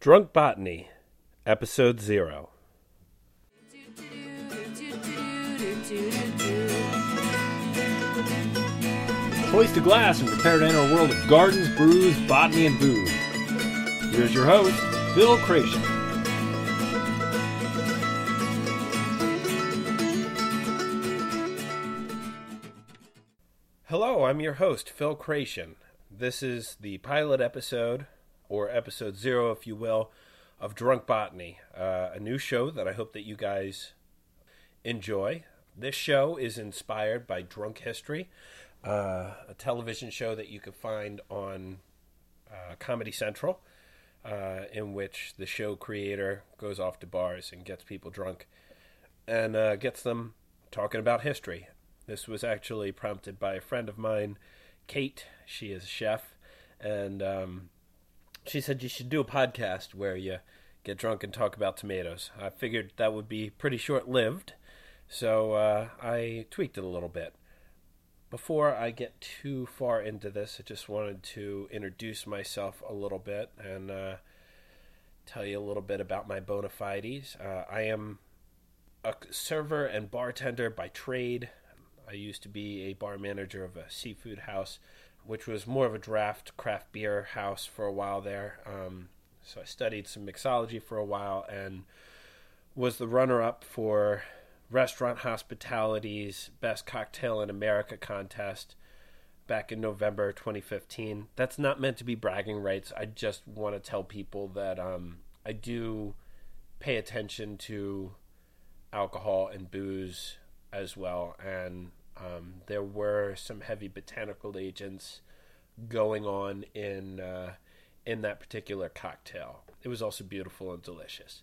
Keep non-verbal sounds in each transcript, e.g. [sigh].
Drunk Botany, Episode Zero. Hoist a glass and prepare to enter a world of gardens, brews, botany, and booze. Here's your host, Phil Creation. Hello, I'm your host, Phil Creation. This is the pilot episode, or episode zero, if you will, of Drunk Botany, uh, a new show that I hope that you guys enjoy. This show is inspired by Drunk History, uh, a television show that you can find on uh, Comedy Central, uh, in which the show creator goes off to bars and gets people drunk and uh, gets them talking about history. This was actually prompted by a friend of mine, Kate. She is a chef, and um, she said you should do a podcast where you get drunk and talk about tomatoes. I figured that would be pretty short lived, so uh, I tweaked it a little bit. Before I get too far into this, I just wanted to introduce myself a little bit and uh, tell you a little bit about my bona fides. Uh, I am a server and bartender by trade. I used to be a bar manager of a seafood house, which was more of a draft craft beer house for a while there. Um, so I studied some mixology for a while and was the runner up for Restaurant Hospitality's Best Cocktail in America contest back in November 2015. That's not meant to be bragging rights. I just want to tell people that um, I do pay attention to alcohol and booze as well. And um, there were some heavy botanical agents going on in uh, in that particular cocktail. It was also beautiful and delicious.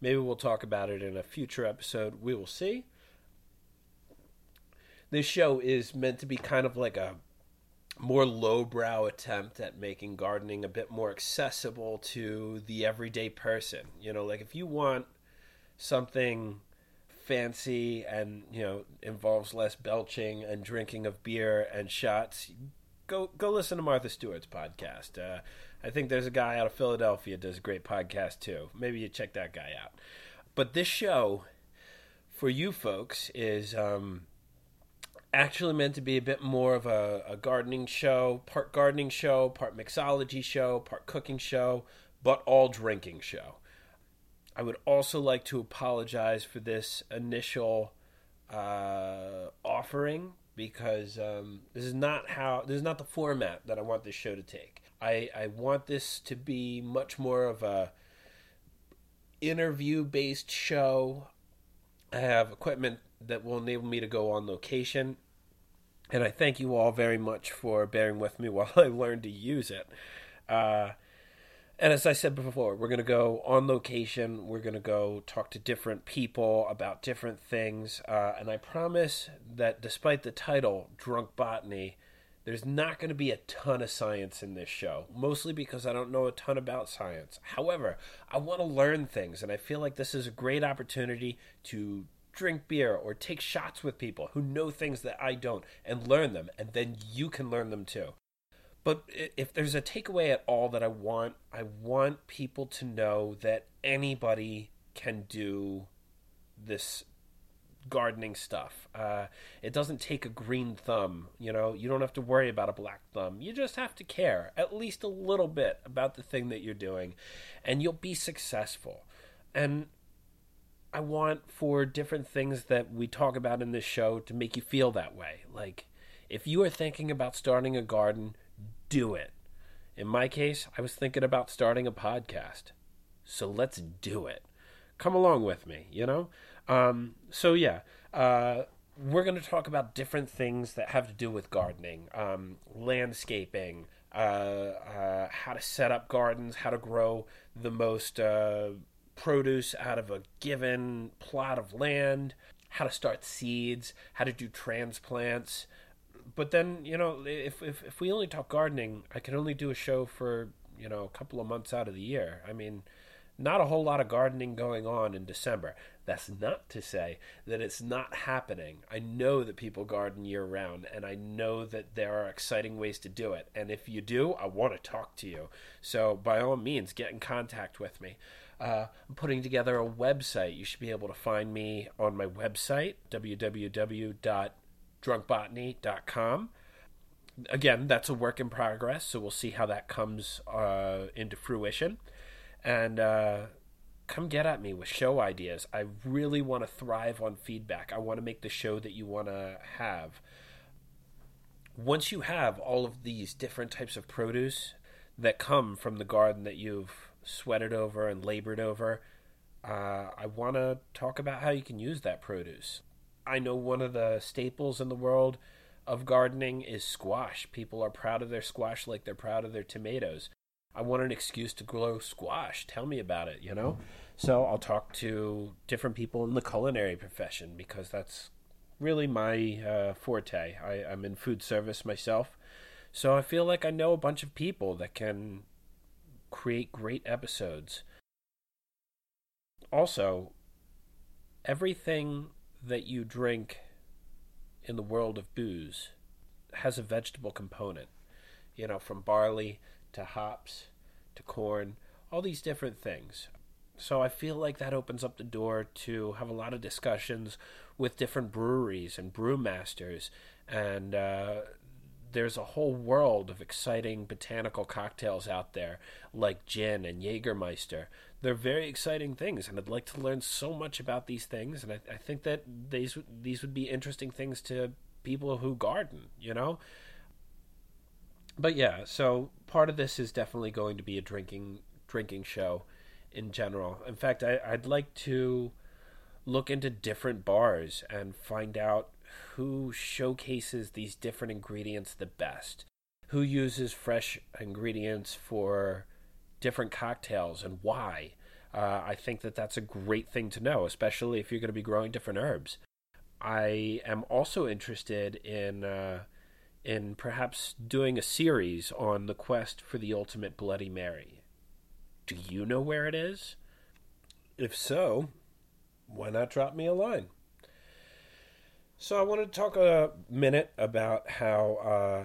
Maybe we'll talk about it in a future episode. We will see. This show is meant to be kind of like a more lowbrow attempt at making gardening a bit more accessible to the everyday person. You know, like if you want something fancy and you know involves less belching and drinking of beer and shots, go go listen to Martha Stewart's podcast. Uh, I think there's a guy out of Philadelphia does a great podcast too. Maybe you check that guy out. But this show for you folks is um, actually meant to be a bit more of a, a gardening show, part gardening show, part mixology show, part cooking show, but all drinking show. I would also like to apologize for this initial uh, offering because um, this is not how this is not the format that I want this show to take. I, I want this to be much more of a interview based show. I have equipment that will enable me to go on location. And I thank you all very much for bearing with me [laughs] while I learn to use it. Uh, and as I said before, we're going to go on location. We're going to go talk to different people about different things. Uh, and I promise that despite the title, Drunk Botany, there's not going to be a ton of science in this show, mostly because I don't know a ton about science. However, I want to learn things, and I feel like this is a great opportunity to drink beer or take shots with people who know things that I don't and learn them, and then you can learn them too. But if there's a takeaway at all that I want, I want people to know that anybody can do this gardening stuff. Uh, it doesn't take a green thumb, you know, you don't have to worry about a black thumb. You just have to care at least a little bit about the thing that you're doing, and you'll be successful. And I want for different things that we talk about in this show to make you feel that way. Like, if you are thinking about starting a garden, do it. In my case, I was thinking about starting a podcast. So let's do it. Come along with me, you know? Um, so, yeah, uh, we're going to talk about different things that have to do with gardening, um, landscaping, uh, uh, how to set up gardens, how to grow the most uh, produce out of a given plot of land, how to start seeds, how to do transplants. But then, you know, if, if, if we only talk gardening, I can only do a show for, you know, a couple of months out of the year. I mean, not a whole lot of gardening going on in December. That's not to say that it's not happening. I know that people garden year round, and I know that there are exciting ways to do it. And if you do, I want to talk to you. So, by all means, get in contact with me. Uh, I'm putting together a website. You should be able to find me on my website, www.drunkbotany.com. Again, that's a work in progress, so we'll see how that comes uh, into fruition. And uh, come get at me with show ideas. I really want to thrive on feedback. I want to make the show that you want to have. Once you have all of these different types of produce that come from the garden that you've sweated over and labored over. Uh, I want to talk about how you can use that produce. I know one of the staples in the world of gardening is squash. People are proud of their squash like they're proud of their tomatoes. I want an excuse to grow squash. Tell me about it, you know? So I'll talk to different people in the culinary profession because that's really my uh, forte. I, I'm in food service myself. So I feel like I know a bunch of people that can create great episodes. Also, everything that you drink in the world of booze has a vegetable component. You know, from barley to hops to corn, all these different things. So I feel like that opens up the door to have a lot of discussions with different breweries and brewmasters and uh, there's a whole world of exciting botanical cocktails out there, like gin and Jägermeister. They're very exciting things, and I'd like to learn so much about these things. And I, I think that these these would be interesting things to people who garden, you know. But yeah, so part of this is definitely going to be a drinking drinking show in general. In fact, I, I'd like to look into different bars and find out who showcases these different ingredients the best, who uses fresh ingredients for different cocktails and why. Uh, I think that that's a great thing to know, especially if you're going to be growing different herbs. I am also interested in uh, in perhaps doing a series on the quest for the ultimate Bloody Mary. Do you know where it is? If so, why not drop me a line? So I want to talk a minute about how uh,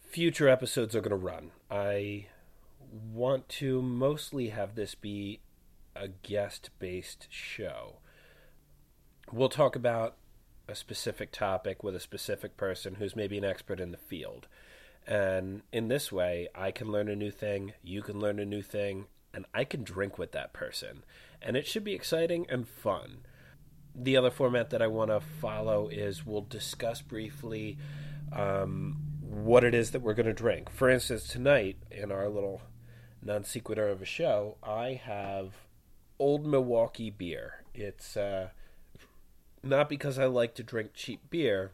future episodes are going to run. I want to mostly have this be a guest based show. We'll talk about a specific topic with a specific person who's maybe an expert in the field. And in this way, I can learn a new thing, you can learn a new thing, and I can drink with that person. And it should be exciting and fun the other format that I want to follow is we'll discuss briefly um, what it is that we're going to drink. For instance, tonight in our little non sequitur of a show, I have Old Milwaukee beer. It's uh, not because I like to drink cheap beer,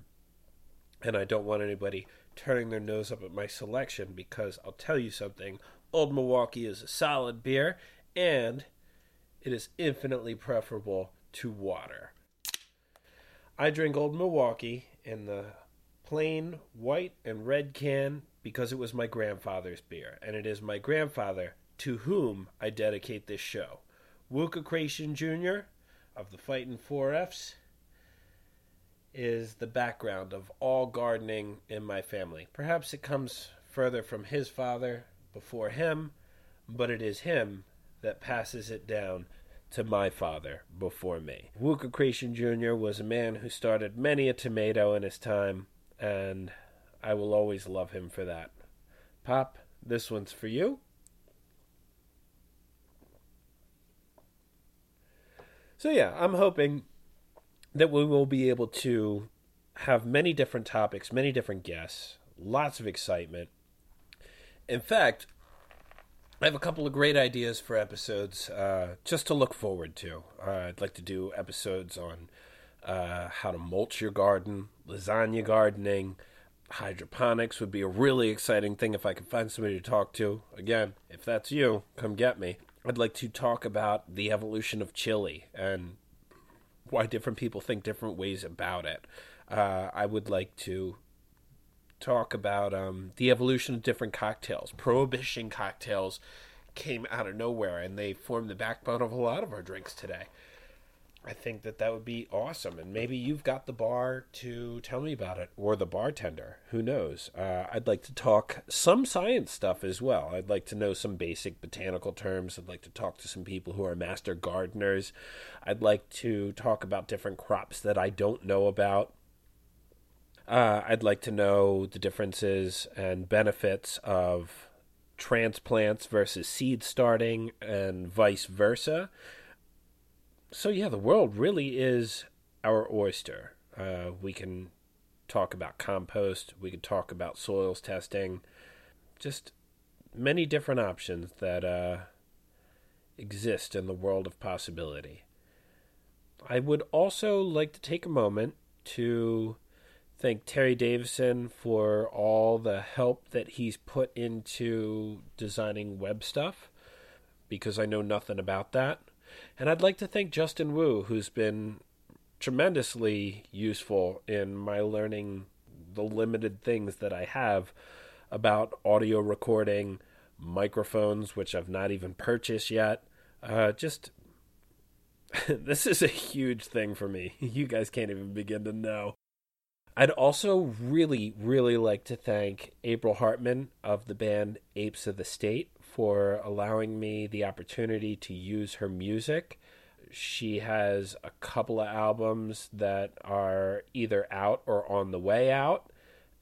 and I don't want anybody turning their nose up at my selection, because I'll tell you something Old Milwaukee is a solid beer, and it is infinitely preferable to water. I drink Old Milwaukee in the plain white and red can because it was my grandfather's beer, and it is my grandfather to whom I dedicate this show. Wooka Creation Jr. of the Fighting 4Fs is the background of all gardening in my family. Perhaps it comes further from his father before him, but it is him that passes it down to my father before me. Wooka Creation Jr. was a man who started many a tomato in his time, and I will always love him for that. Pop, this one's for you. So, yeah, I'm hoping that we will be able to have many different topics, many different guests, lots of excitement. In fact, I have a couple of great ideas for episodes uh, just to look forward to. Uh, I'd like to do episodes on uh, how to mulch your garden, lasagna gardening, hydroponics would be a really exciting thing if I could find somebody to talk to. Again, if that's you, come get me. I'd like to talk about the evolution of chili and why different people think different ways about it. Uh, I would like to talk about um, the evolution of different cocktails. Prohibition cocktails came out of nowhere and they form the backbone of a lot of our drinks today. I think that that would be awesome. And maybe you've got the bar to tell me about it, or the bartender. Who knows? Uh, I'd like to talk some science stuff as well. I'd like to know some basic botanical terms. I'd like to talk to some people who are master gardeners. I'd like to talk about different crops that I don't know about. Uh, I'd like to know the differences and benefits of transplants versus seed starting and vice versa so yeah, the world really is our oyster. Uh, we can talk about compost. We can talk about soils testing. Just many different options that uh, exist in the world of possibility. I would also like to take a moment to thank Terry Davison for all the help that he's put into designing web stuff because I know nothing about that. And I'd like to thank Justin Wu, who's been tremendously useful in my learning the limited things that I have about audio recording, microphones, which I've not even purchased yet. Uh, just [laughs] this is a huge thing for me. [laughs] You guys can't even begin to know. I'd also really, really like to thank April Hartman of the band Apes of the State for allowing me the opportunity to use her music. She has a couple of albums that are either out or on the way out.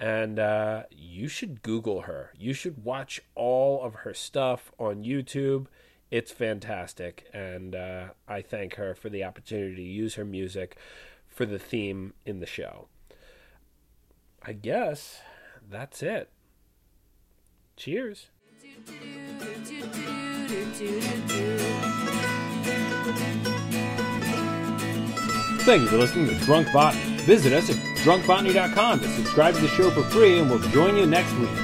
And uh, you should Google her. You should watch all of her stuff on YouTube. It's fantastic. And uh, I thank her for the opportunity to use her music for the theme in the show. I guess that's it. Cheers. Thank you for listening to Drunk Botany. Visit us at drunkbotany.com to subscribe to the show for free, and we'll join you next week.